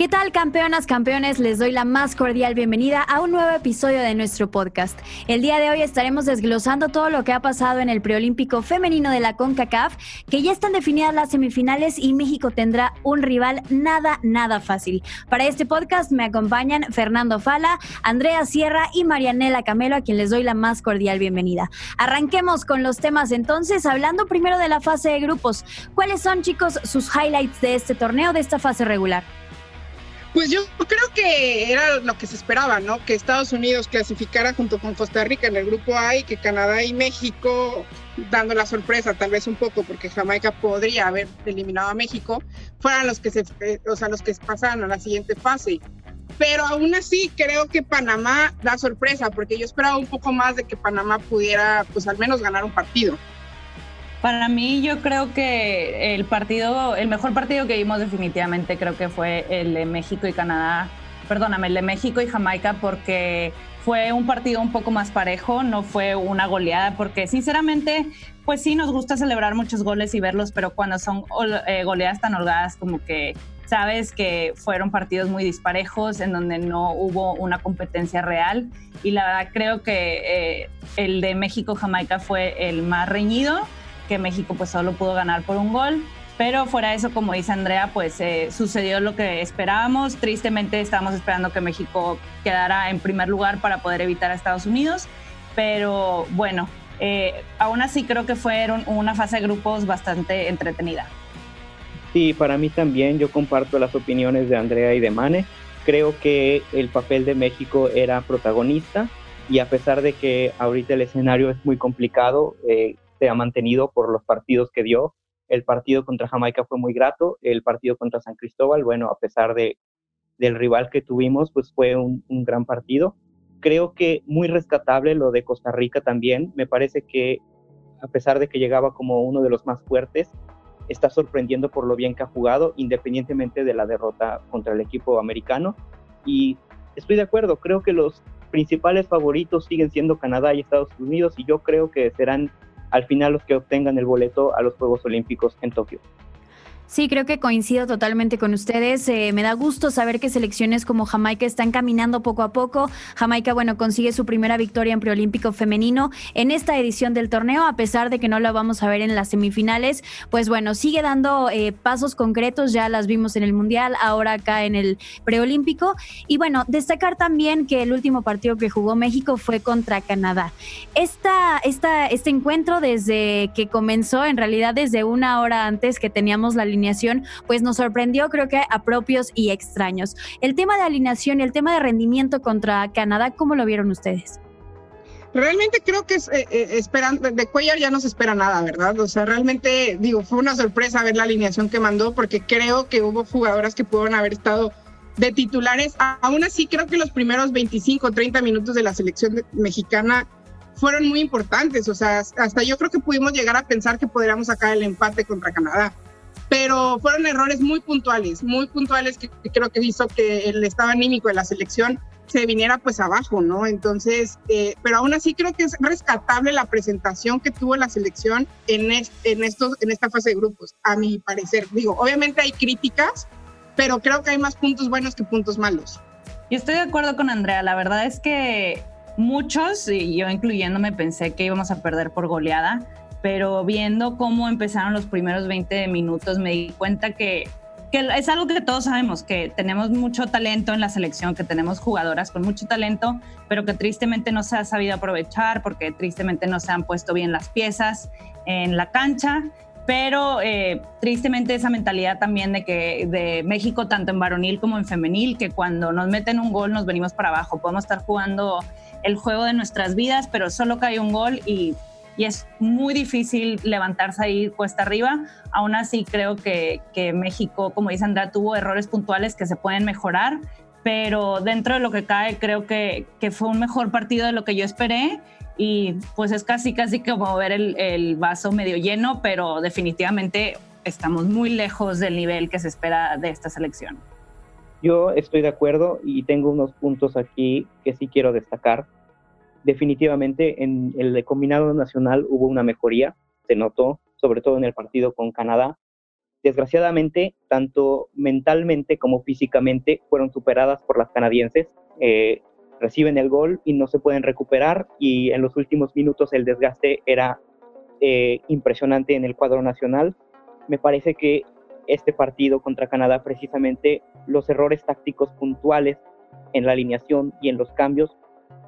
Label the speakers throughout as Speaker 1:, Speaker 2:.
Speaker 1: ¿Qué tal campeonas, campeones? Les doy la más cordial bienvenida a un nuevo episodio de nuestro podcast. El día de hoy estaremos desglosando todo lo que ha pasado en el preolímpico femenino de la CONCACAF, que ya están definidas las semifinales y México tendrá un rival nada, nada fácil. Para este podcast me acompañan Fernando Fala, Andrea Sierra y Marianela Camelo, a quien les doy la más cordial bienvenida. Arranquemos con los temas entonces, hablando primero de la fase de grupos. ¿Cuáles son, chicos, sus highlights de este torneo, de esta fase regular?
Speaker 2: Pues yo creo que era lo que se esperaba, ¿no? Que Estados Unidos clasificara junto con Costa Rica en el grupo A y que Canadá y México, dando la sorpresa tal vez un poco, porque Jamaica podría haber eliminado a México, fueran los que se, o sea, los que pasaran a la siguiente fase. Pero aún así creo que Panamá da sorpresa, porque yo esperaba un poco más de que Panamá pudiera, pues al menos ganar un partido.
Speaker 3: Para mí, yo creo que el partido, el mejor partido que vimos definitivamente creo que fue el de México y Canadá, perdóname, el de México y Jamaica, porque fue un partido un poco más parejo, no fue una goleada, porque sinceramente, pues sí nos gusta celebrar muchos goles y verlos, pero cuando son eh, goleadas tan holgadas, como que sabes que fueron partidos muy disparejos, en donde no hubo una competencia real. Y la verdad creo que eh, el de México-Jamaica fue el más reñido que México pues solo pudo ganar por un gol. Pero fuera de eso, como dice Andrea, pues eh, sucedió lo que esperábamos. Tristemente estábamos esperando que México quedara en primer lugar para poder evitar a Estados Unidos. Pero bueno, eh, aún así creo que fueron una fase de grupos bastante entretenida.
Speaker 4: Sí, para mí también yo comparto las opiniones de Andrea y de Mane. Creo que el papel de México era protagonista y a pesar de que ahorita el escenario es muy complicado, eh, se ha mantenido por los partidos que dio. El partido contra Jamaica fue muy grato, el partido contra San Cristóbal, bueno, a pesar de, del rival que tuvimos, pues fue un, gran partido. Creo que muy rescatable lo de Costa Rica también. Me parece que a pesar de que llegaba como uno de los más fuertes, está sorprendiendo por lo bien que ha jugado, independientemente de la derrota contra el equipo americano. Y estoy de acuerdo, creo que los principales favoritos siguen siendo Canadá y Estados Unidos y yo creo que serán al final los que obtengan el boleto a los Juegos Olímpicos en Tokio.
Speaker 1: Sí, creo que coincido totalmente con ustedes. Eh, me da gusto saber que selecciones como Jamaica están caminando poco a poco. Jamaica, bueno, consigue su primera victoria en preolímpico femenino en esta edición del torneo, a pesar de que no la vamos a ver en las semifinales. Pues bueno, sigue dando eh, pasos concretos, ya las vimos en el Mundial, ahora acá en el preolímpico. Y bueno, destacar también que el último partido que jugó México fue contra Canadá. Esta, esta, este encuentro desde que comenzó, en realidad desde una hora antes que teníamos la línea pues nos sorprendió creo que a propios y extraños. El tema de alineación y el tema de rendimiento contra Canadá, ¿cómo lo vieron ustedes?
Speaker 2: Realmente creo que es, eh, eh, esperando, de Cuellar ya no se espera nada, ¿verdad? O sea, realmente, digo, fue una sorpresa ver la alineación que mandó porque creo que hubo jugadoras que pudieron haber estado de titulares. Aún así, creo que los primeros 25, 30 minutos de la selección mexicana fueron muy importantes. O sea, hasta yo creo que pudimos llegar a pensar que podríamos sacar el empate contra Canadá pero fueron errores muy puntuales, muy puntuales que, creo que hizo que el estado anímico de la selección se viniera pues abajo, ¿no? Entonces, eh, pero aún así creo que es rescatable la presentación que tuvo la selección en, en, estos, en esta fase de grupos, a mi parecer. Digo, obviamente hay críticas, pero creo que hay más puntos buenos que puntos malos.
Speaker 3: Y estoy de acuerdo con Andrea, la verdad es que muchos, y yo incluyéndome, pensé que íbamos a perder por goleada pero viendo cómo empezaron los primeros 20 minutos me di cuenta que, es algo que todos sabemos, que tenemos mucho talento en la selección, que tenemos jugadoras con mucho talento, pero que tristemente no se ha sabido aprovechar porque tristemente no se han puesto bien las piezas en la cancha. Pero eh, tristemente esa mentalidad también de que de México, tanto en varonil como en femenil, que cuando nos meten un gol nos venimos para abajo. Podemos estar jugando el juego de nuestras vidas, pero solo cae un gol y y es muy difícil levantarse ahí cuesta arriba. Aún así creo que, que México, como dice Andrea, tuvo errores puntuales que se pueden mejorar, pero dentro de lo que cae creo que, que fue un mejor partido de lo que yo esperé y pues es casi casi como ver el, el vaso medio lleno, pero definitivamente estamos muy lejos del nivel que se espera de esta selección.
Speaker 4: Yo estoy de acuerdo y tengo unos puntos aquí que sí quiero destacar definitivamente en el combinado nacional hubo una mejoría, se notó, sobre todo en el partido con Canadá. Desgraciadamente, tanto mentalmente como físicamente fueron superadas por las canadienses. Eh, reciben el gol y no se pueden recuperar y en los últimos minutos el desgaste era eh, impresionante en el cuadro nacional. Me parece que este partido contra Canadá, precisamente los errores tácticos puntuales en la alineación y en los cambios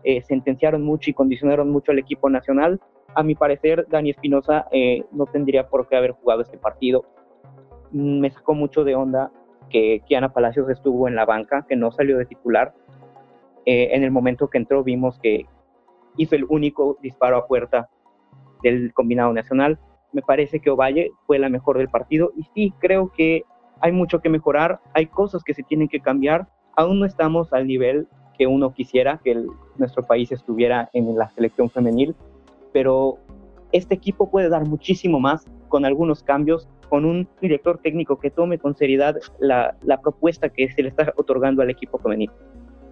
Speaker 4: eh, sentenciaron mucho y condicionaron mucho al equipo nacional. A mi parecer, Dani Espinosa eh, no tendría por qué haber jugado este partido. Mm, me sacó mucho de onda que Kiana Palacios estuvo en la banca, que no salió de titular. Eh, en el momento que entró vimos que hizo el único disparo a puerta del combinado nacional. Me parece que Ovalle fue la mejor del partido y sí, creo que hay mucho que mejorar, hay cosas que se tienen que cambiar. Aún no estamos al nivel que uno quisiera que nuestro país estuviera en la selección femenil, pero este equipo puede dar muchísimo más con algunos cambios, con un director técnico que tome con seriedad la, la propuesta que se le está otorgando al equipo femenil.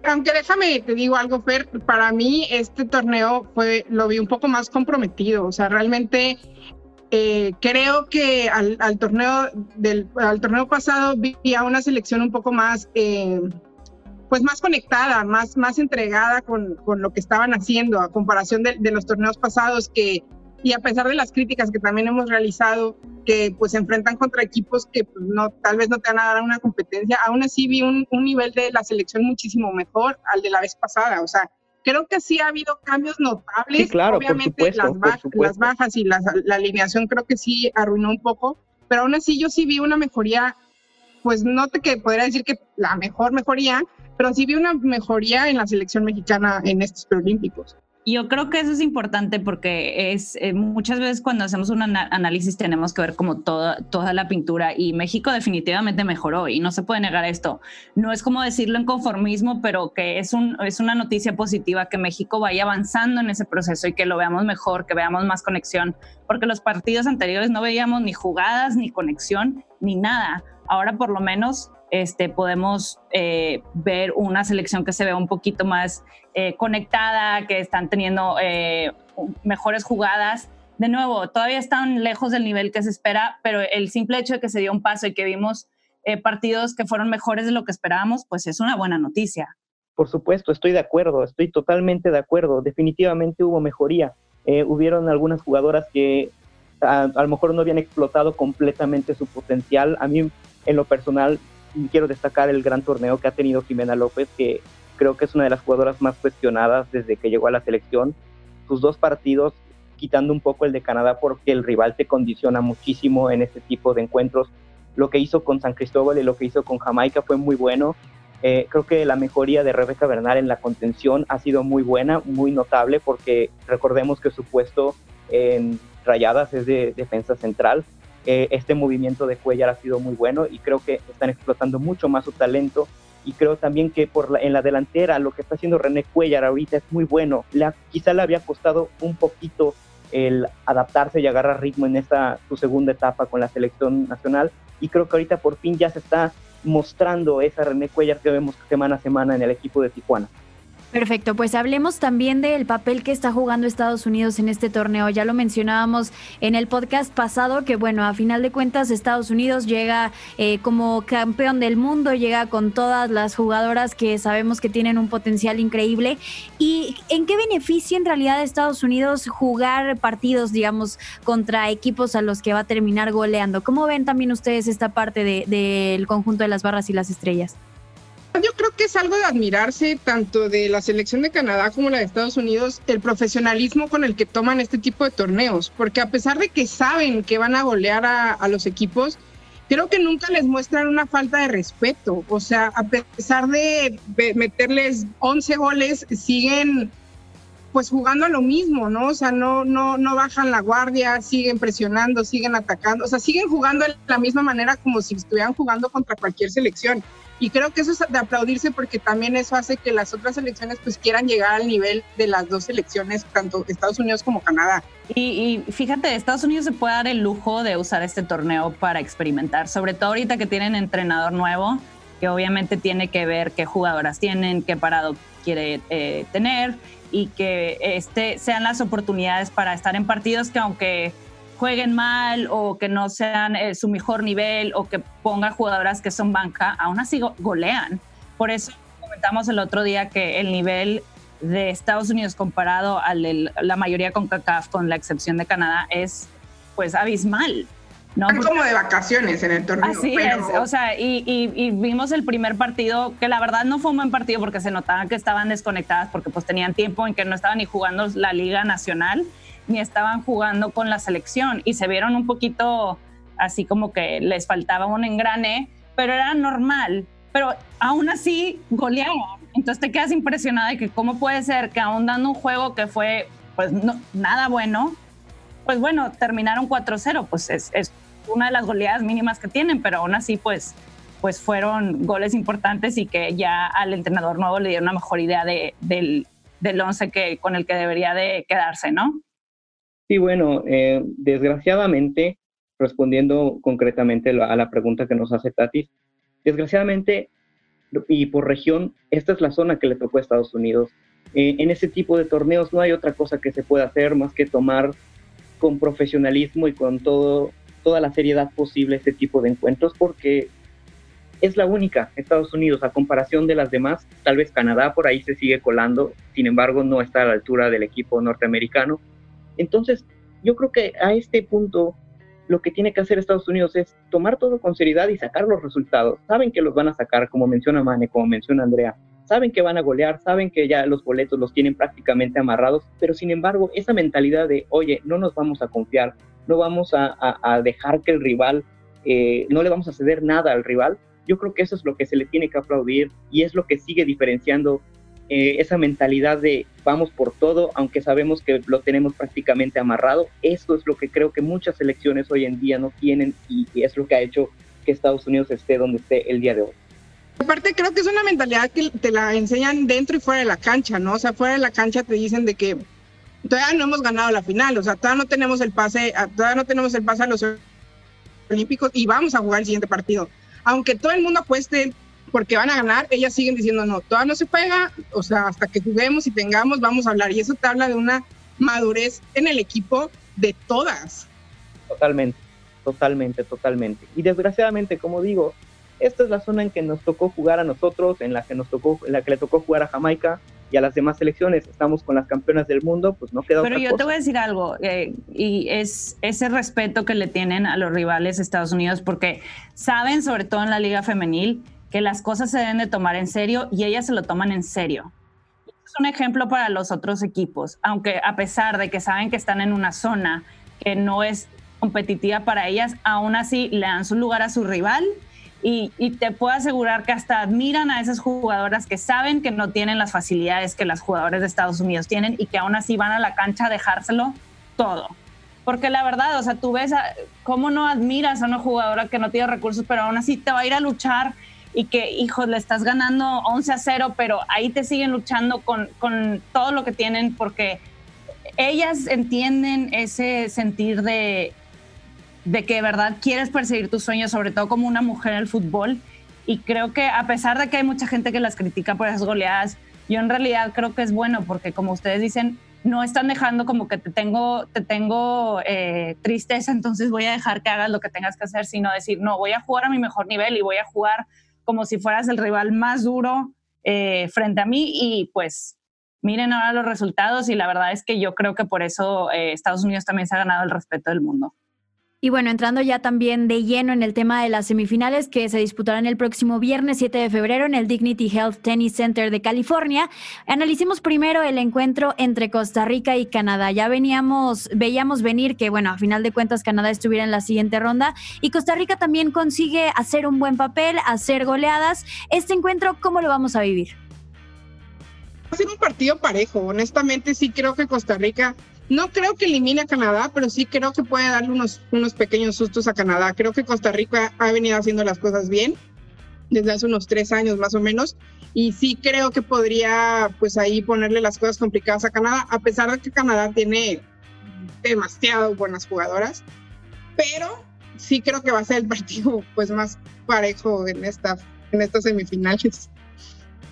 Speaker 2: Aunque déjame, te digo algo, Fer, para mí este torneo fue, lo vi un poco más comprometido, o sea, realmente eh, creo que al, al, torneo del al torneo pasado vi a una selección un poco más eh, pues más conectada, más, más entregada con, con lo que estaban haciendo a comparación de, de, los torneos pasados que, y a pesar de las críticas que también hemos realizado, que pues se enfrentan contra equipos que pues, no, tal vez no te van a dar una competencia, aún así vi un, un nivel de la selección muchísimo mejor al de la vez pasada, o sea, creo que sí ha habido cambios notables.
Speaker 4: Sí, claro,
Speaker 2: Obviamente
Speaker 4: por supuesto,
Speaker 2: las, ba
Speaker 4: por supuesto.
Speaker 2: las, bajas y la, la, alineación creo que sí arruinó un poco, pero aún así yo sí vi una mejoría, pues no te que podría decir que la mejor mejoría, pero sí vi una mejoría en la selección mexicana en estos preolímpicos.
Speaker 3: Yo creo que eso es importante porque es eh, muchas veces cuando hacemos un análisis tenemos que ver como toda, toda la pintura y México definitivamente mejoró y no se puede negar esto. No es como decirlo en conformismo, pero que es, un, es una noticia positiva que México vaya avanzando en ese proceso y que lo veamos mejor, que veamos más conexión, porque los partidos anteriores no veíamos ni jugadas, ni conexión, ni nada. Ahora por lo menos este, podemos eh, ver una selección que se ve un poquito más eh, conectada, que están teniendo eh, mejores jugadas. De nuevo, todavía están lejos del nivel que se espera, pero el simple hecho de que se dio un paso y que vimos eh, partidos que fueron mejores de lo que esperábamos, pues es una buena noticia.
Speaker 4: Por supuesto, estoy de acuerdo, estoy totalmente de acuerdo. Definitivamente hubo mejoría. hubieron algunas jugadoras que a, a lo mejor no habían explotado completamente su potencial. A mí, en lo personal, quiero destacar el gran torneo que ha tenido Jimena López, que creo que es una de las jugadoras más cuestionadas desde que llegó a la selección. Sus dos partidos, quitando un poco el de Canadá porque el rival te condiciona muchísimo en este tipo de encuentros. Lo que hizo con San Cristóbal y lo que hizo con Jamaica fue muy bueno. Eh, creo que la mejoría de Rebeca Bernal en la contención ha sido muy buena, muy notable, porque recordemos que su puesto en Rayadas es de defensa central eh, este movimiento de Cuellar ha sido muy bueno y creo que están explotando mucho más su talento y creo también que por la, en la delantera lo que está haciendo René Cuellar ahorita es muy bueno. Le, quizá le había costado un poquito el adaptarse y agarrar ritmo en esta su segunda etapa con la selección nacional y creo que ahorita por fin ya se está mostrando esa René Cuellar que vemos semana a semana en el equipo de Tijuana.
Speaker 1: Perfecto, pues hablemos también del papel que está jugando Estados Unidos en este torneo. Ya lo mencionábamos en el podcast pasado, que bueno, a final de cuentas Estados Unidos llega eh, como campeón del mundo, llega con todas las jugadoras que sabemos que tienen un potencial increíble. ¿Y en qué beneficia en realidad Estados Unidos jugar partidos, digamos, contra equipos a los que va a terminar goleando? ¿Cómo ven también ustedes esta parte del de, conjunto de las barras y las estrellas?
Speaker 2: Yo creo que es algo de admirarse tanto de la selección de Canadá como la de Estados Unidos, el profesionalismo con el que toman este tipo de torneos, porque a pesar de que saben que van a golear a, los equipos, creo que nunca les muestran una falta de respeto. O sea, a pesar de meterles 11 goles, siguen pues jugando a lo mismo, ¿no? O sea, no, no, no bajan la guardia, siguen presionando, siguen atacando, o sea, siguen jugando de la misma manera como si estuvieran jugando contra cualquier selección. Y creo que eso es de aplaudirse porque también eso hace que las otras selecciones pues quieran llegar al nivel de las dos selecciones, tanto Estados Unidos como Canadá.
Speaker 3: Y, y, fíjate, Estados Unidos se puede dar el lujo de usar este torneo para experimentar, sobre todo ahorita que tienen entrenador nuevo, que obviamente tiene que ver qué jugadoras tienen, qué parado quiere eh, tener y que este sean las oportunidades para estar en partidos que aunque jueguen mal o que no sean eh, su mejor nivel o que ponga jugadoras que son banca, aún así golean. Por eso comentamos el otro día que el nivel de Estados Unidos comparado a la mayoría con CACAF, con la excepción de Canadá, es pues abismal.
Speaker 2: ¿no? como de vacaciones en el torneo.
Speaker 3: Así es, o sea, y, vimos el primer partido, que la verdad no fue un buen partido porque se notaba que estaban desconectadas, porque pues tenían tiempo en que no estaban ni jugando la Liga Nacional, ni estaban jugando con la selección, y se vieron un poquito así como que les faltaba un engrane, pero era normal, pero aún así goleaban. Entonces te quedas impresionada de que cómo puede ser que aún dando un juego que fue pues no, nada bueno, pues bueno, terminaron 4-0, pues es, es, una de las goleadas mínimas que tienen, pero aún así pues, pues fueron goles importantes y que ya al entrenador nuevo le dieron una mejor idea de, del, del once que, con el que debería de quedarse, ¿no?
Speaker 4: Sí, bueno, eh, desgraciadamente, respondiendo concretamente a la pregunta que nos hace Tati, desgraciadamente y por región, esta es la zona que le tocó a Estados Unidos. Eh, en ese tipo de torneos no hay otra cosa que se pueda hacer más que tomar con profesionalismo y con toda la seriedad posible este tipo de encuentros porque es la única, Estados Unidos, a comparación de las demás, tal vez Canadá por ahí se sigue colando, sin embargo no está a la altura del equipo norteamericano. Entonces, yo creo que a este punto lo que tiene que hacer Estados Unidos es tomar todo con seriedad y sacar los resultados. Saben que los van a sacar, como menciona Mane, como menciona Andrea, saben que van a golear, saben que ya los boletos los tienen prácticamente amarrados, pero sin embargo esa mentalidad de, oye, no nos vamos a confiar, no vamos a, dejar que el rival, eh, no le vamos a ceder nada al rival, yo creo que eso es lo que se le tiene que aplaudir y es lo que sigue diferenciando eh, esa mentalidad de vamos por todo, aunque sabemos que lo tenemos prácticamente amarrado. Eso es lo que creo que muchas selecciones hoy en día no tienen y es lo que ha hecho que Estados Unidos esté donde esté el día de hoy.
Speaker 2: Aparte creo que es una mentalidad que te la enseñan dentro y fuera de la cancha, ¿no? O sea, fuera de la cancha te dicen de que todavía no hemos ganado la final, o sea, todavía no tenemos el pase, todavía no tenemos el pase a los olímpicos y vamos a jugar el siguiente partido. Aunque todo el mundo apueste porque van a ganar, ellas siguen diciendo, no, todavía no se juega, o sea, hasta que juguemos y tengamos, vamos a hablar. Y eso te habla de una madurez en el equipo de todas.
Speaker 4: Totalmente, totalmente, totalmente. Y desgraciadamente, como digo, esta es la zona en que nos tocó jugar a nosotros, en la que nos tocó, en la que le tocó jugar a Jamaica y a las demás selecciones. Estamos con las campeonas del mundo, pues no queda
Speaker 3: Pero yo te voy a decir algo, eh, y es ese respeto que le tienen a los rivales de Estados Unidos, porque saben, sobre todo en la liga femenil, que las cosas se deben de tomar en serio y ellas se lo toman en serio. Es un ejemplo para los otros equipos, aunque a pesar de que saben que están en una zona que no es competitiva para ellas, aún así le dan su lugar a su rival y, te puedo asegurar que hasta admiran a esas jugadoras que saben que no tienen las facilidades que las jugadoras de Estados Unidos tienen y que aún así van a la cancha a dejárselo todo. Porque la verdad, o sea, tú ves cómo no admiras a una jugadora que no tiene recursos, pero aún así te va a ir a luchar y que, hijo, le estás ganando 11 a 0, pero ahí te siguen luchando con, con todo lo que tienen porque ellas entienden ese sentir de de que de verdad quieres perseguir tus sueños, sobre todo como una mujer en el fútbol. Y creo que a pesar de que hay mucha gente que las critica por esas goleadas, yo en realidad creo que es bueno porque como ustedes dicen, no están dejando como que te tengo, te tengo eh, tristeza, entonces voy a dejar que hagas lo que tengas que hacer, sino decir, no, voy a jugar a mi mejor nivel y voy a jugar como si fueras el rival más duro eh, frente a mí y pues miren ahora los resultados y la verdad es que yo creo que por eso eh, Estados Unidos también se ha ganado el respeto del mundo.
Speaker 1: Y bueno, entrando ya también de lleno en el tema de las semifinales que se disputarán el próximo viernes 7 de febrero en el Dignity Health Tennis Center de California, analicemos primero el encuentro entre Costa Rica y Canadá. Ya veníamos, veíamos venir que, bueno, a final de cuentas Canadá estuviera en la siguiente ronda y Costa Rica también consigue hacer un buen papel, hacer goleadas. Este encuentro, ¿cómo lo vamos a vivir?
Speaker 2: Va a ser un partido parejo. Honestamente, sí creo que Costa Rica no creo que elimine a Canadá, pero sí creo que puede darle unos, unos pequeños sustos a Canadá. Creo que Costa Rica ha venido haciendo las cosas bien desde hace unos tres años más o menos. Y sí creo que podría, pues ahí ponerle las cosas complicadas a Canadá, a pesar de que Canadá tiene demasiado buenas jugadoras. Pero sí creo que va a ser el partido pues más parejo en, esta, en estas semifinales.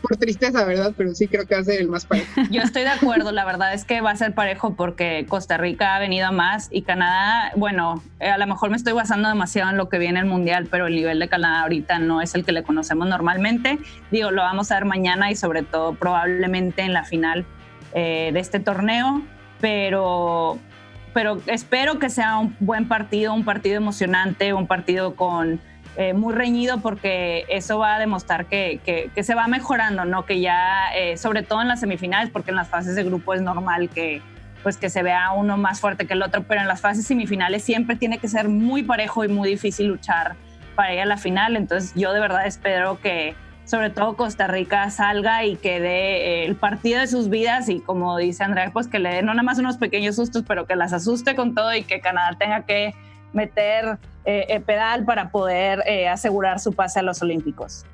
Speaker 2: Por tristeza, ¿verdad? Pero sí creo que va a ser el más parejo.
Speaker 3: Yo estoy de acuerdo, la verdad es que va a ser parejo porque Costa Rica ha venido más y Canadá, bueno, a lo mejor me estoy basando demasiado en lo que viene el Mundial, pero el nivel de Canadá ahorita no es el que le conocemos normalmente. Digo, lo vamos a ver mañana y sobre todo probablemente en la final eh, de este torneo, pero, pero espero que sea un buen partido, un partido emocionante, un partido con eh, muy reñido porque eso va a demostrar que, que, se va mejorando, ¿no? Que ya, eh, sobre todo en las semifinales, porque en las fases de grupo es normal que, pues que se vea uno más fuerte que el otro, pero en las fases semifinales siempre tiene que ser muy parejo y muy difícil luchar para ir a la final. Entonces yo de verdad espero que sobre todo Costa Rica salga y que dé eh, el partido de sus vidas y como dice Andrea, pues que le dé no nada más unos pequeños sustos, pero que las asuste con todo y que Canadá tenga que meter eh, el pedal para poder eh, asegurar su pase a los Olímpicos.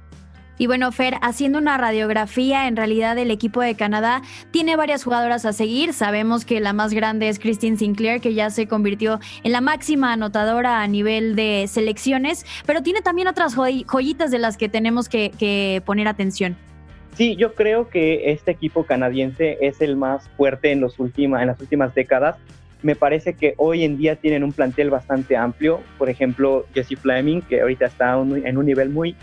Speaker 1: Y bueno, Fer, haciendo una radiografía, en realidad el equipo de Canadá tiene varias jugadoras a seguir. Sabemos que la más grande es Christine Sinclair, que ya se convirtió en la máxima anotadora a nivel de selecciones, pero tiene también otras joyitas de las que tenemos que, que poner atención.
Speaker 4: Sí, yo creo que este equipo canadiense es el más fuerte en, los última, en las últimas décadas me parece que hoy en día tienen un plantel bastante amplio. Por ejemplo, Jesse Fleming, que ahorita está en un nivel muy,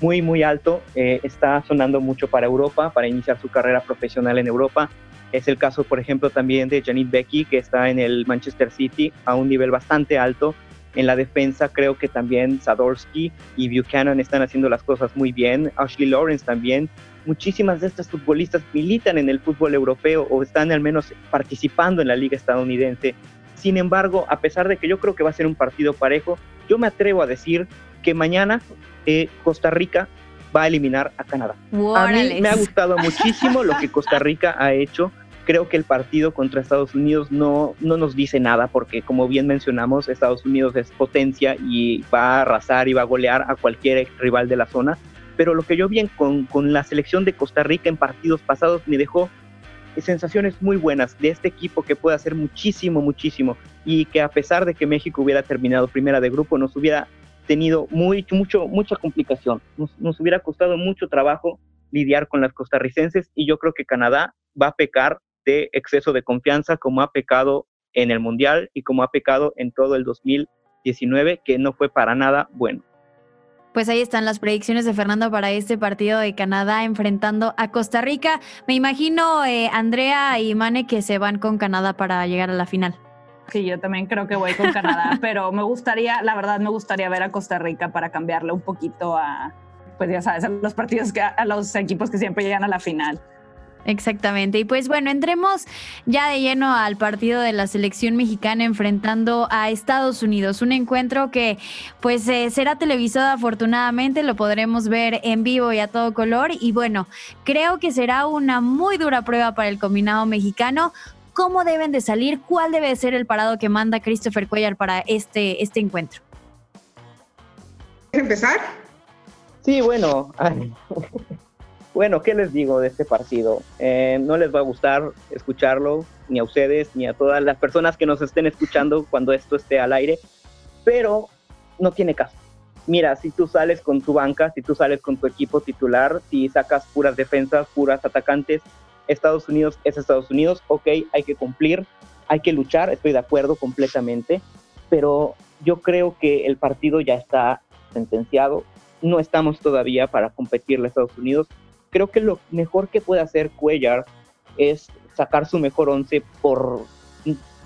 Speaker 4: muy, muy alto, eh, está sonando mucho para Europa, para iniciar su carrera profesional en Europa. Es el caso, por ejemplo, también de Janine Becky, que está en el Manchester City a un nivel bastante alto. En la defensa creo que también Sadorsky y Buchanan están haciendo las cosas muy bien. Ashley Lawrence también muchísimas de estas futbolistas militan en el fútbol europeo o están al menos participando en la liga estadounidense. Sin embargo, a pesar de que yo creo que va a ser un partido parejo, yo me atrevo a decir que mañana eh, Costa Rica va a eliminar a Canadá. A mí me ha gustado muchísimo lo que Costa Rica ha hecho. Creo que el partido contra Estados Unidos no, no nos dice nada porque, como bien mencionamos, Estados Unidos es potencia y va a arrasar y va a golear a cualquier rival de la zona pero lo que yo vi con, con la selección de Costa Rica en partidos pasados me dejó sensaciones muy buenas de este equipo que puede hacer muchísimo, muchísimo y que a pesar de que México hubiera terminado primera de grupo, nos hubiera tenido muy, mucho, mucha complicación, nos, nos hubiera costado mucho trabajo lidiar con las costarricenses y yo creo que Canadá va a pecar de exceso de confianza como ha pecado en el Mundial y como ha pecado en todo el 2019, que no fue para nada bueno.
Speaker 1: Pues ahí están las predicciones de Fernando para este partido de Canadá enfrentando a Costa Rica. Me imagino, eh, Andrea y Mane, que se van con Canadá para llegar a la final.
Speaker 3: Sí, yo también creo que voy con Canadá, pero me gustaría, la verdad, me gustaría ver a Costa Rica para cambiarle un poquito a, pues ya sabes, a los partidos que a los equipos que siempre llegan a la final.
Speaker 1: Exactamente. Y pues bueno, entremos ya de lleno al partido de la selección mexicana enfrentando a Estados Unidos. Un encuentro que pues eh, será televisado afortunadamente, lo podremos ver en vivo y a todo color. Y bueno, creo que será una muy dura prueba para el combinado mexicano. ¿Cómo deben de salir? ¿Cuál debe ser el parado que manda Christopher Cuellar para este, este encuentro?
Speaker 2: ¿Empezar?
Speaker 4: Sí, bueno. Bueno, ¿qué les digo de este partido? Eh, no les va a gustar escucharlo, ni a ustedes, ni a todas las personas que nos estén escuchando cuando esto esté al aire, pero no tiene caso. Mira, si tú sales con tu banca, si tú sales con tu equipo titular, si sacas puras defensas, puras atacantes, Estados Unidos es Estados Unidos, ok, hay que cumplir, hay que luchar, estoy de acuerdo completamente, pero yo creo que el partido ya está sentenciado, no estamos todavía para competirle a Estados Unidos, creo que lo mejor que puede hacer Cuellar es sacar su mejor once por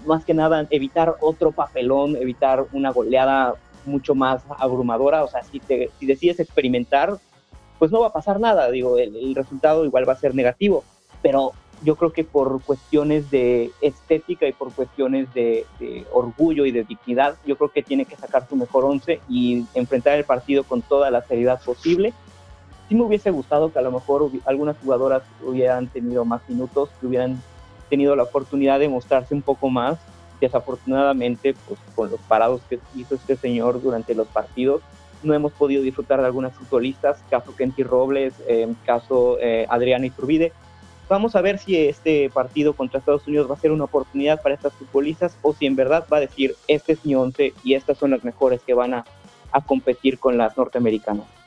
Speaker 4: más que nada evitar otro papelón, evitar una goleada mucho más abrumadora. O sea, si, te, si decides experimentar, pues no va a pasar nada. Digo, el, resultado igual va a ser negativo. Pero yo creo que por cuestiones de estética y por cuestiones de, de, orgullo y de dignidad, yo creo que tiene que sacar su mejor once y enfrentar el partido con toda la seriedad posible sí me hubiese gustado que a lo mejor algunas jugadoras hubieran tenido más minutos, que hubieran tenido la oportunidad de mostrarse un poco más. Desafortunadamente, pues con los parados que hizo este señor durante los partidos, no hemos podido disfrutar de algunas futbolistas, caso Kenty Robles, eh, caso eh, Adriana Iturbide. Vamos a ver si este partido contra Estados Unidos va a ser una oportunidad para estas futbolistas o si en verdad va a decir, este es mi once y estas son las mejores que van a, a competir con las norteamericanas.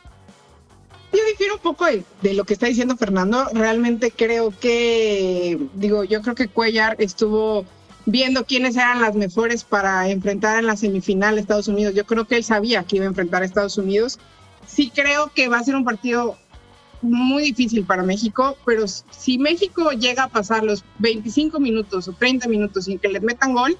Speaker 2: Yo difiero un poco de, lo que está diciendo Fernando. Realmente creo que, digo, yo creo que Cuellar estuvo viendo quiénes eran las mejores para enfrentar en la semifinal a Estados Unidos. Yo creo que él sabía que iba a enfrentar a Estados Unidos. Sí creo que va a ser un partido muy difícil para México, pero si México llega a pasar los 25 minutos o 30 minutos sin que les metan gol,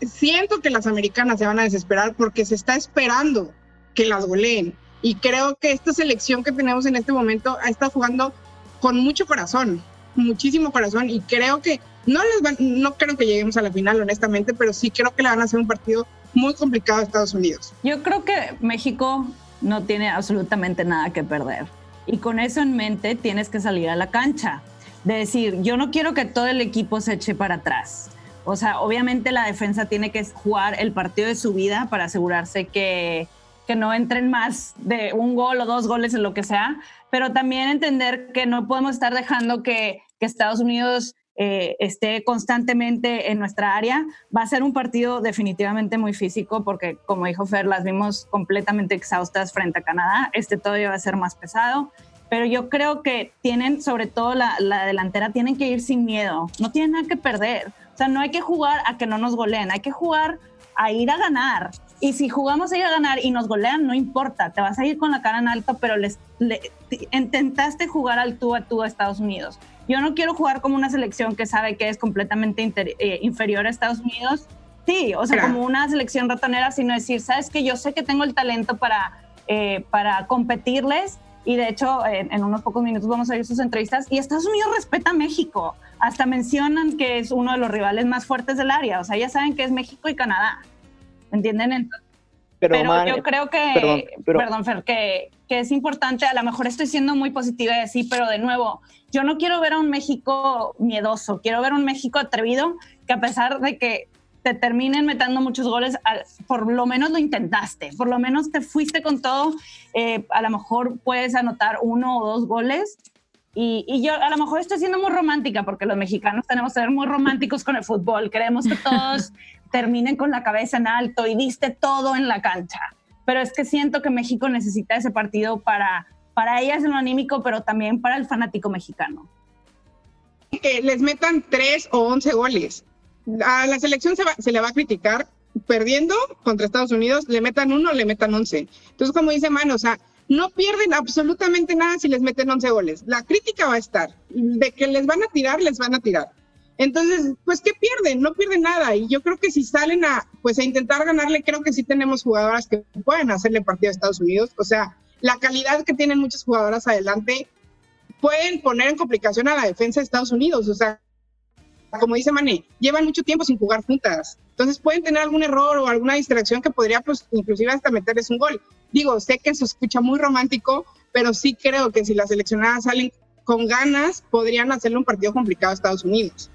Speaker 2: siento que las americanas se van a desesperar porque se está esperando que las goleen. Y creo que esta selección que tenemos en este momento estado jugando con mucho corazón, muchísimo corazón, y creo que no les van, no creo que lleguemos a la final, honestamente, pero sí creo que le van a hacer un partido muy complicado a Estados Unidos.
Speaker 3: Yo creo que México no tiene absolutamente nada que perder. Y con eso en mente tienes que salir a la cancha. De decir, yo no quiero que todo el equipo se eche para atrás. O sea, obviamente la defensa tiene que jugar el partido de su vida para asegurarse que, que no entren más de un gol o dos goles en lo que sea, pero también entender que no podemos estar dejando que, Estados Unidos eh, esté constantemente en nuestra área. Va a ser un partido definitivamente muy físico porque, como dijo Fer, las vimos completamente exhaustas frente a Canadá. Este todavía va a ser más pesado. Pero yo creo que tienen, sobre todo la, la delantera, tienen que ir sin miedo. No tienen nada que perder. O sea, no hay que jugar a que no nos goleen, hay que jugar a ir a ganar. Y si jugamos a ir a ganar y nos golean, no importa, te vas a ir con la cara en alto, pero les, intentaste jugar al tú a tú a Estados Unidos. Yo no quiero jugar como una selección que sabe que es completamente eh, inferior a Estados Unidos. Sí, o sea, como una selección ratonera, sino decir, sabes que yo sé que tengo el talento para, eh, para competirles y de hecho en, en, unos pocos minutos vamos a ver sus entrevistas y Estados Unidos respeta a México. Hasta mencionan que es uno de los rivales más fuertes del área. O sea, ya saben que es México y Canadá. ¿Entienden? Pero, yo creo que, perdón, Fer, que, que, es importante, a lo mejor estoy siendo muy positiva y así, pero de nuevo, yo no quiero ver a un México miedoso, quiero ver a un México atrevido que a pesar de que te terminen metiendo muchos goles, por lo menos lo intentaste, por lo menos te fuiste con todo, eh, a lo mejor puedes anotar uno o dos goles. Y, y, yo a lo mejor estoy siendo muy romántica porque los mexicanos tenemos que ser muy románticos con el fútbol. Queremos que todos terminen con la cabeza en alto y diste todo en la cancha. Pero es que siento que México necesita ese partido para, para ellas en lo anímico, pero también para el fanático mexicano.
Speaker 2: Que les metan tres o once goles. A la selección se, se le va a criticar perdiendo contra Estados Unidos, le metan uno, le metan once. Entonces, como dice Mano, o sea, no pierden absolutamente nada si les meten once goles. La crítica va a estar. De que les van a tirar, les van a tirar. Entonces, pues, ¿qué pierden? No pierden nada. Y yo creo que si salen a, pues, a intentar ganarle, creo que sí tenemos jugadoras que pueden hacerle partido a Estados Unidos. O sea, la calidad que tienen muchas jugadoras adelante pueden poner en complicación a la defensa de Estados Unidos. O sea, como dice Mané, llevan mucho tiempo sin jugar juntas. Entonces pueden tener algún error o alguna distracción que podría, pues, inclusive hasta meterles un gol. Digo, sé que se escucha muy romántico, pero sí creo que si las seleccionadas salen con ganas, podrían hacerle un partido complicado a Estados Unidos.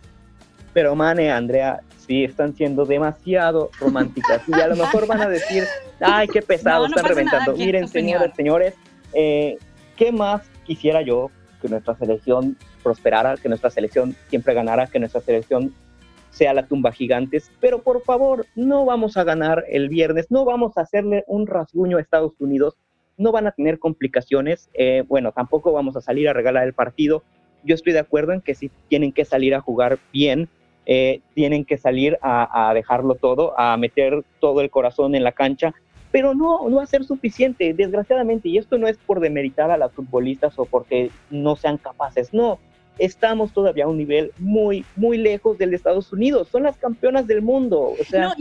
Speaker 4: Pero Mane, Andrea, sí están siendo demasiado románticas. Y a lo mejor van a decir, ay, qué pesado, están reventando. Miren, señores, señores, eh, ¿qué más quisiera yo que nuestra selección prosperara, que nuestra selección siempre ganara, que nuestra selección sea la tumba gigantes, pero por favor, no vamos a ganar el viernes, no vamos a hacerle un rasguño a Estados Unidos, no van a tener complicaciones, eh, bueno, tampoco vamos a salir a regalar el partido, yo estoy de acuerdo en que sí tienen que salir a jugar bien, eh, tienen que salir a, dejarlo todo, a meter todo el corazón en la cancha, pero no, no va a ser suficiente, desgraciadamente, y esto no es por demeritar a las futbolistas o porque no sean capaces, no, estamos todavía a un nivel muy, muy lejos del de Estados Unidos. Son las campeonas del mundo. O sea,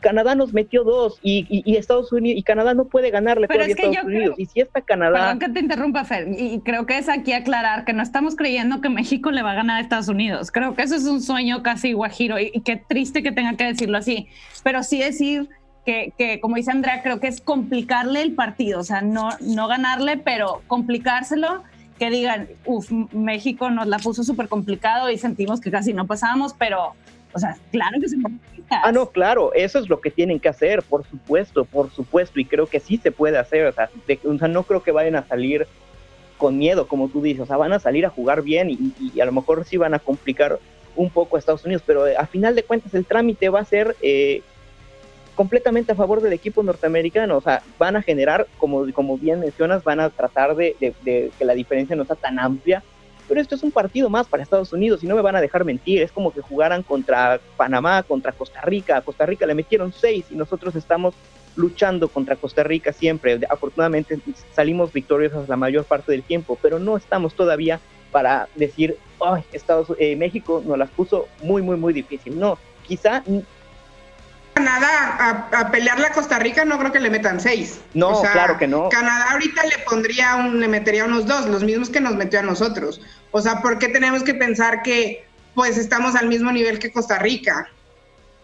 Speaker 4: Canadá nos metió dos y, Estados Unidos y Canadá no puede ganarle todavía a Estados Unidos. y si esta Canadá.
Speaker 3: Perdón que te interrumpa, Fer, y creo que es aquí aclarar que no estamos creyendo que México le va a ganar a Estados Unidos. Creo que eso es un sueño casi guajiro y, qué triste que tenga que decirlo así. Pero sí decir que, que, como dice Andrea, creo que es complicarle el partido, o sea, no, no ganarle, pero complicárselo que digan, uff, México nos la puso súper complicado y sentimos que casi no pasábamos, pero, o sea, claro que se complica.
Speaker 4: Ah, no, claro, eso es lo que tienen que hacer, por supuesto, por supuesto, y creo que sí se puede hacer, o sea, no creo que vayan a salir con miedo, como tú dices, o sea, van a salir a jugar bien y, a lo mejor sí van a complicar un poco a Estados Unidos, pero a final de cuentas el trámite va a ser... Eh, completamente a favor del equipo norteamericano. O sea, van a generar, como, como bien mencionas, van a tratar de, que la diferencia no sea tan amplia pero esto es un partido más para Estados Unidos y no me van a dejar mentir. Es como que jugaran contra Panamá, contra Costa Rica. A Costa Rica le metieron seis y nosotros estamos luchando contra Costa Rica siempre. Afortunadamente salimos victoriosos la mayor parte del tiempo, pero no estamos todavía para decir, ay, Estados eh, México nos las puso muy, muy, muy difícil. No, quizá
Speaker 2: Canadá a, pelearle a Costa Rica no creo que le metan seis.
Speaker 4: No, claro que no.
Speaker 2: Canadá ahorita le pondría un, le metería unos dos, los mismos que nos metió a nosotros. O sea, ¿por qué tenemos que pensar que pues estamos al mismo nivel que Costa Rica?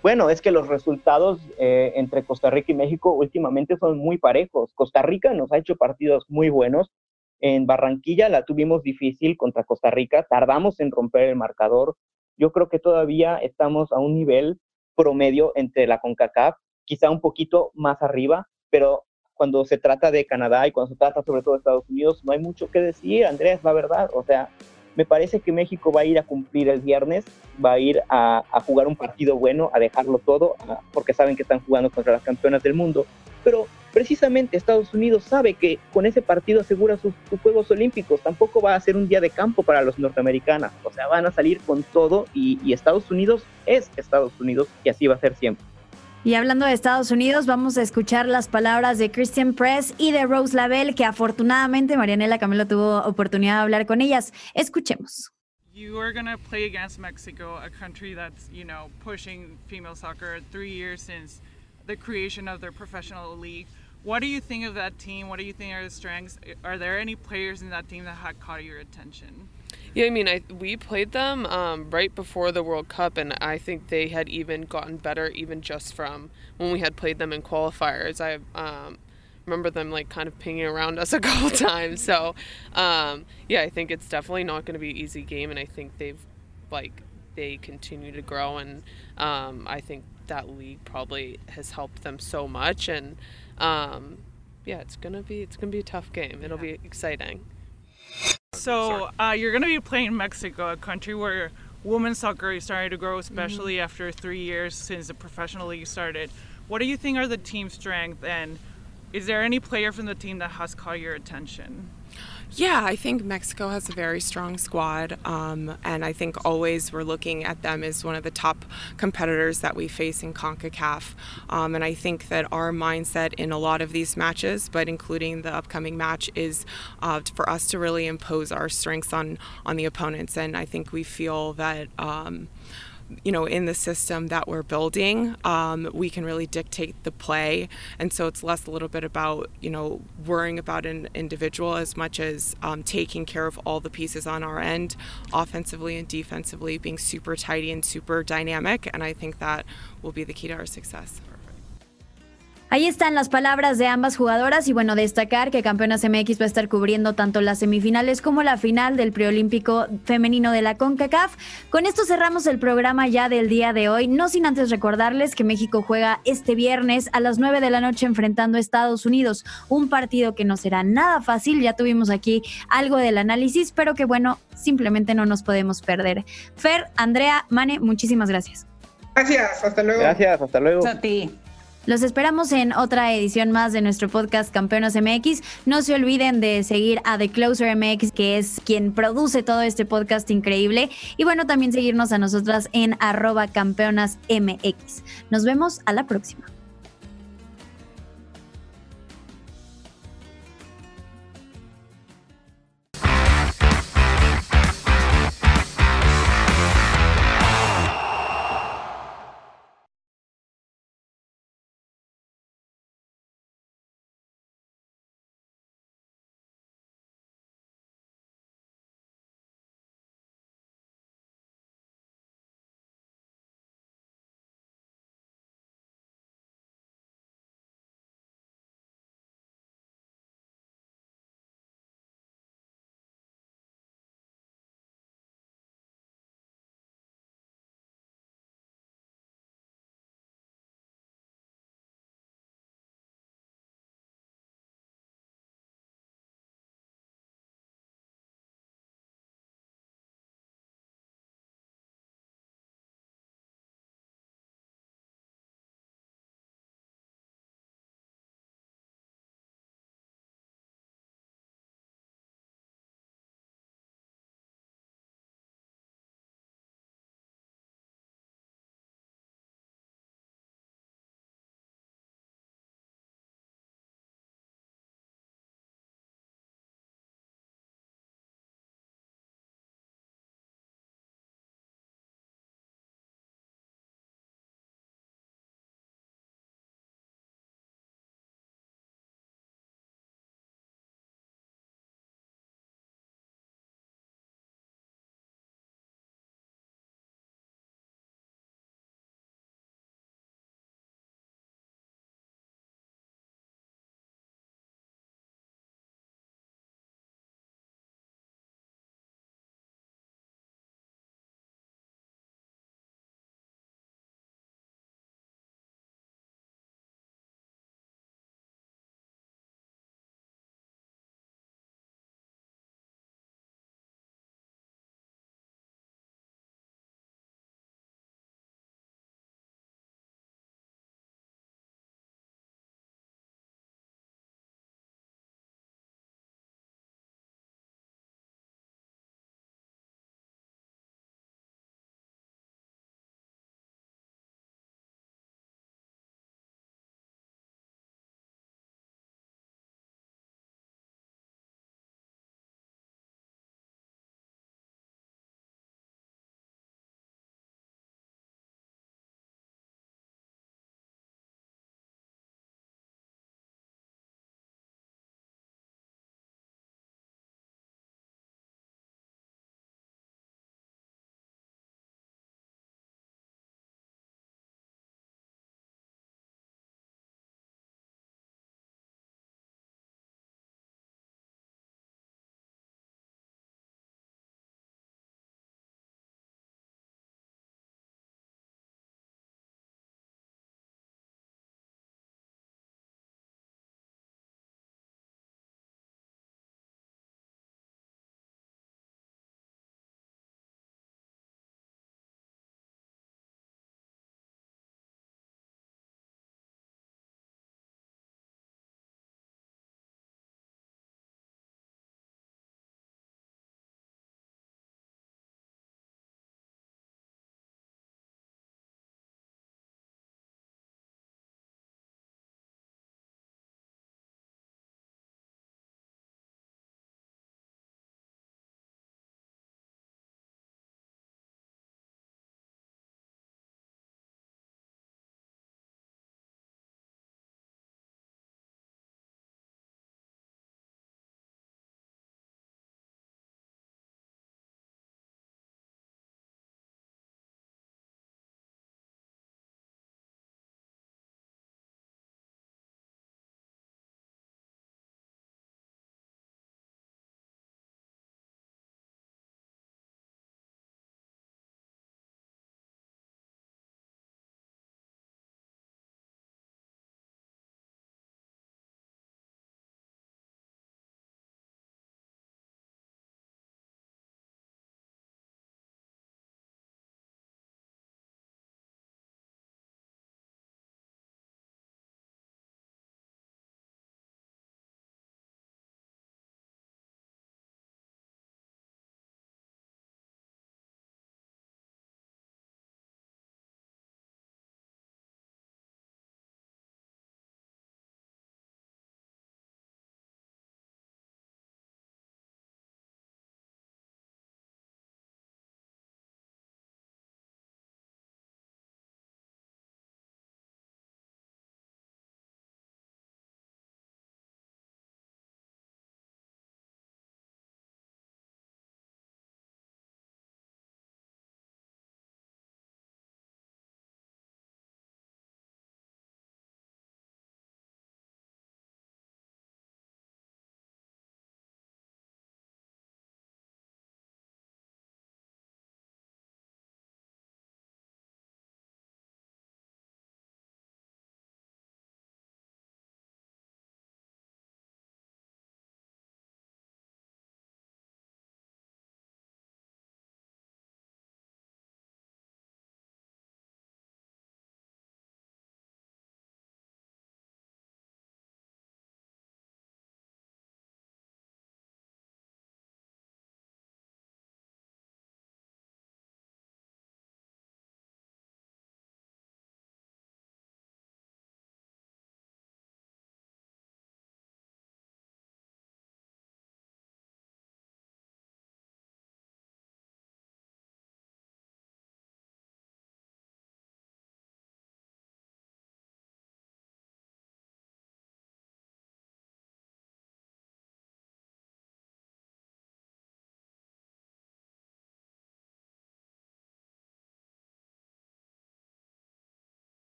Speaker 4: Bueno, es que los resultados eh, entre Costa Rica y México últimamente son muy parejos. Costa Rica nos ha hecho partidos muy buenos. En Barranquilla la tuvimos difícil contra Costa Rica, tardamos en romper el marcador. Yo creo que todavía estamos a un nivel promedio entre la CONCACAF, quizá un poquito más arriba, pero cuando se trata de Canadá y cuando se trata sobre todo de Estados Unidos, no hay mucho que decir, Andrés, la verdad. O sea, me parece que México va a ir a cumplir el viernes, va a ir a, jugar un partido bueno, a dejarlo todo, porque saben que están jugando contra las campeonas del mundo. Pero precisamente Estados Unidos sabe que con ese partido asegura sus, Juegos Olímpicos. Tampoco va a ser un día de campo para los norteamericanos. O sea, van a salir con todo y, y Estados Unidos es Estados Unidos y así va a ser siempre.
Speaker 1: Y hablando de Estados Unidos, vamos a escuchar las palabras de Christian Press y de Rose Lavelle, que afortunadamente Marianela Camelo tuvo oportunidad de hablar con ellas. Escuchemos.
Speaker 5: You are going to play against Mexico, a country that's, you know, pushing female soccer three years since the creation of their professional league. What do you think of that team? What do you think are the strengths? Are there any players in that team that had caught your attention?
Speaker 6: Yeah, I mean, I we played them um, right before the World Cup, and I think they had even gotten better, even just from when we had played them in qualifiers. I um, remember them like kind of pinging around us a couple times. So, um, yeah, I think it's definitely not going to be an easy game, and I think they've like they continue to grow, and um, I think that league probably has helped them so much, and um, yeah, it's gonna be it's gonna be a tough game. It'll be exciting.
Speaker 5: So uh, you're going to be playing Mexico, a country where women's soccer is starting to grow, especially mm-hmm. after three years since the professional league started. What do you think are the team's strength and is there any player from the team that has caught your attention?
Speaker 7: Yeah, I think Mexico has a very strong squad, um, and I think always we're looking at them as one of the top competitors that we face in CONCACAF. Um, and I think that our mindset in a lot of these matches, but including the upcoming match, is uh, for us to really impose our strengths on on the opponents. And I think we feel that. Um, you know, in the system that we're building, um, we can really dictate the play. And so it's less a little bit about, you know, worrying about an individual as much as um, taking care of all the pieces on our end, offensively and defensively, being super tidy and super dynamic. And I think that will be the key to our success.
Speaker 1: Ahí están las palabras de ambas jugadoras y bueno, destacar que Campeonas MX va a estar cubriendo tanto las semifinales como la final del preolímpico femenino de la CONCACAF. Con esto cerramos el programa ya del día de hoy, no sin antes recordarles que México juega este viernes a las 9 de la noche enfrentando a Estados Unidos, un partido que no será nada fácil, ya tuvimos aquí algo del análisis, pero que bueno, simplemente no nos podemos perder. Fer, Andrea, Mane, muchísimas gracias.
Speaker 2: Gracias, hasta luego.
Speaker 4: Gracias, hasta luego.
Speaker 3: A ti.
Speaker 1: Los esperamos en otra edición más de nuestro podcast Campeonas MX. No se olviden de seguir a The Closer MX, que es quien produce todo este podcast increíble. Y bueno, también seguirnos a nosotras en arroba campeonas MX. Nos vemos a la próxima.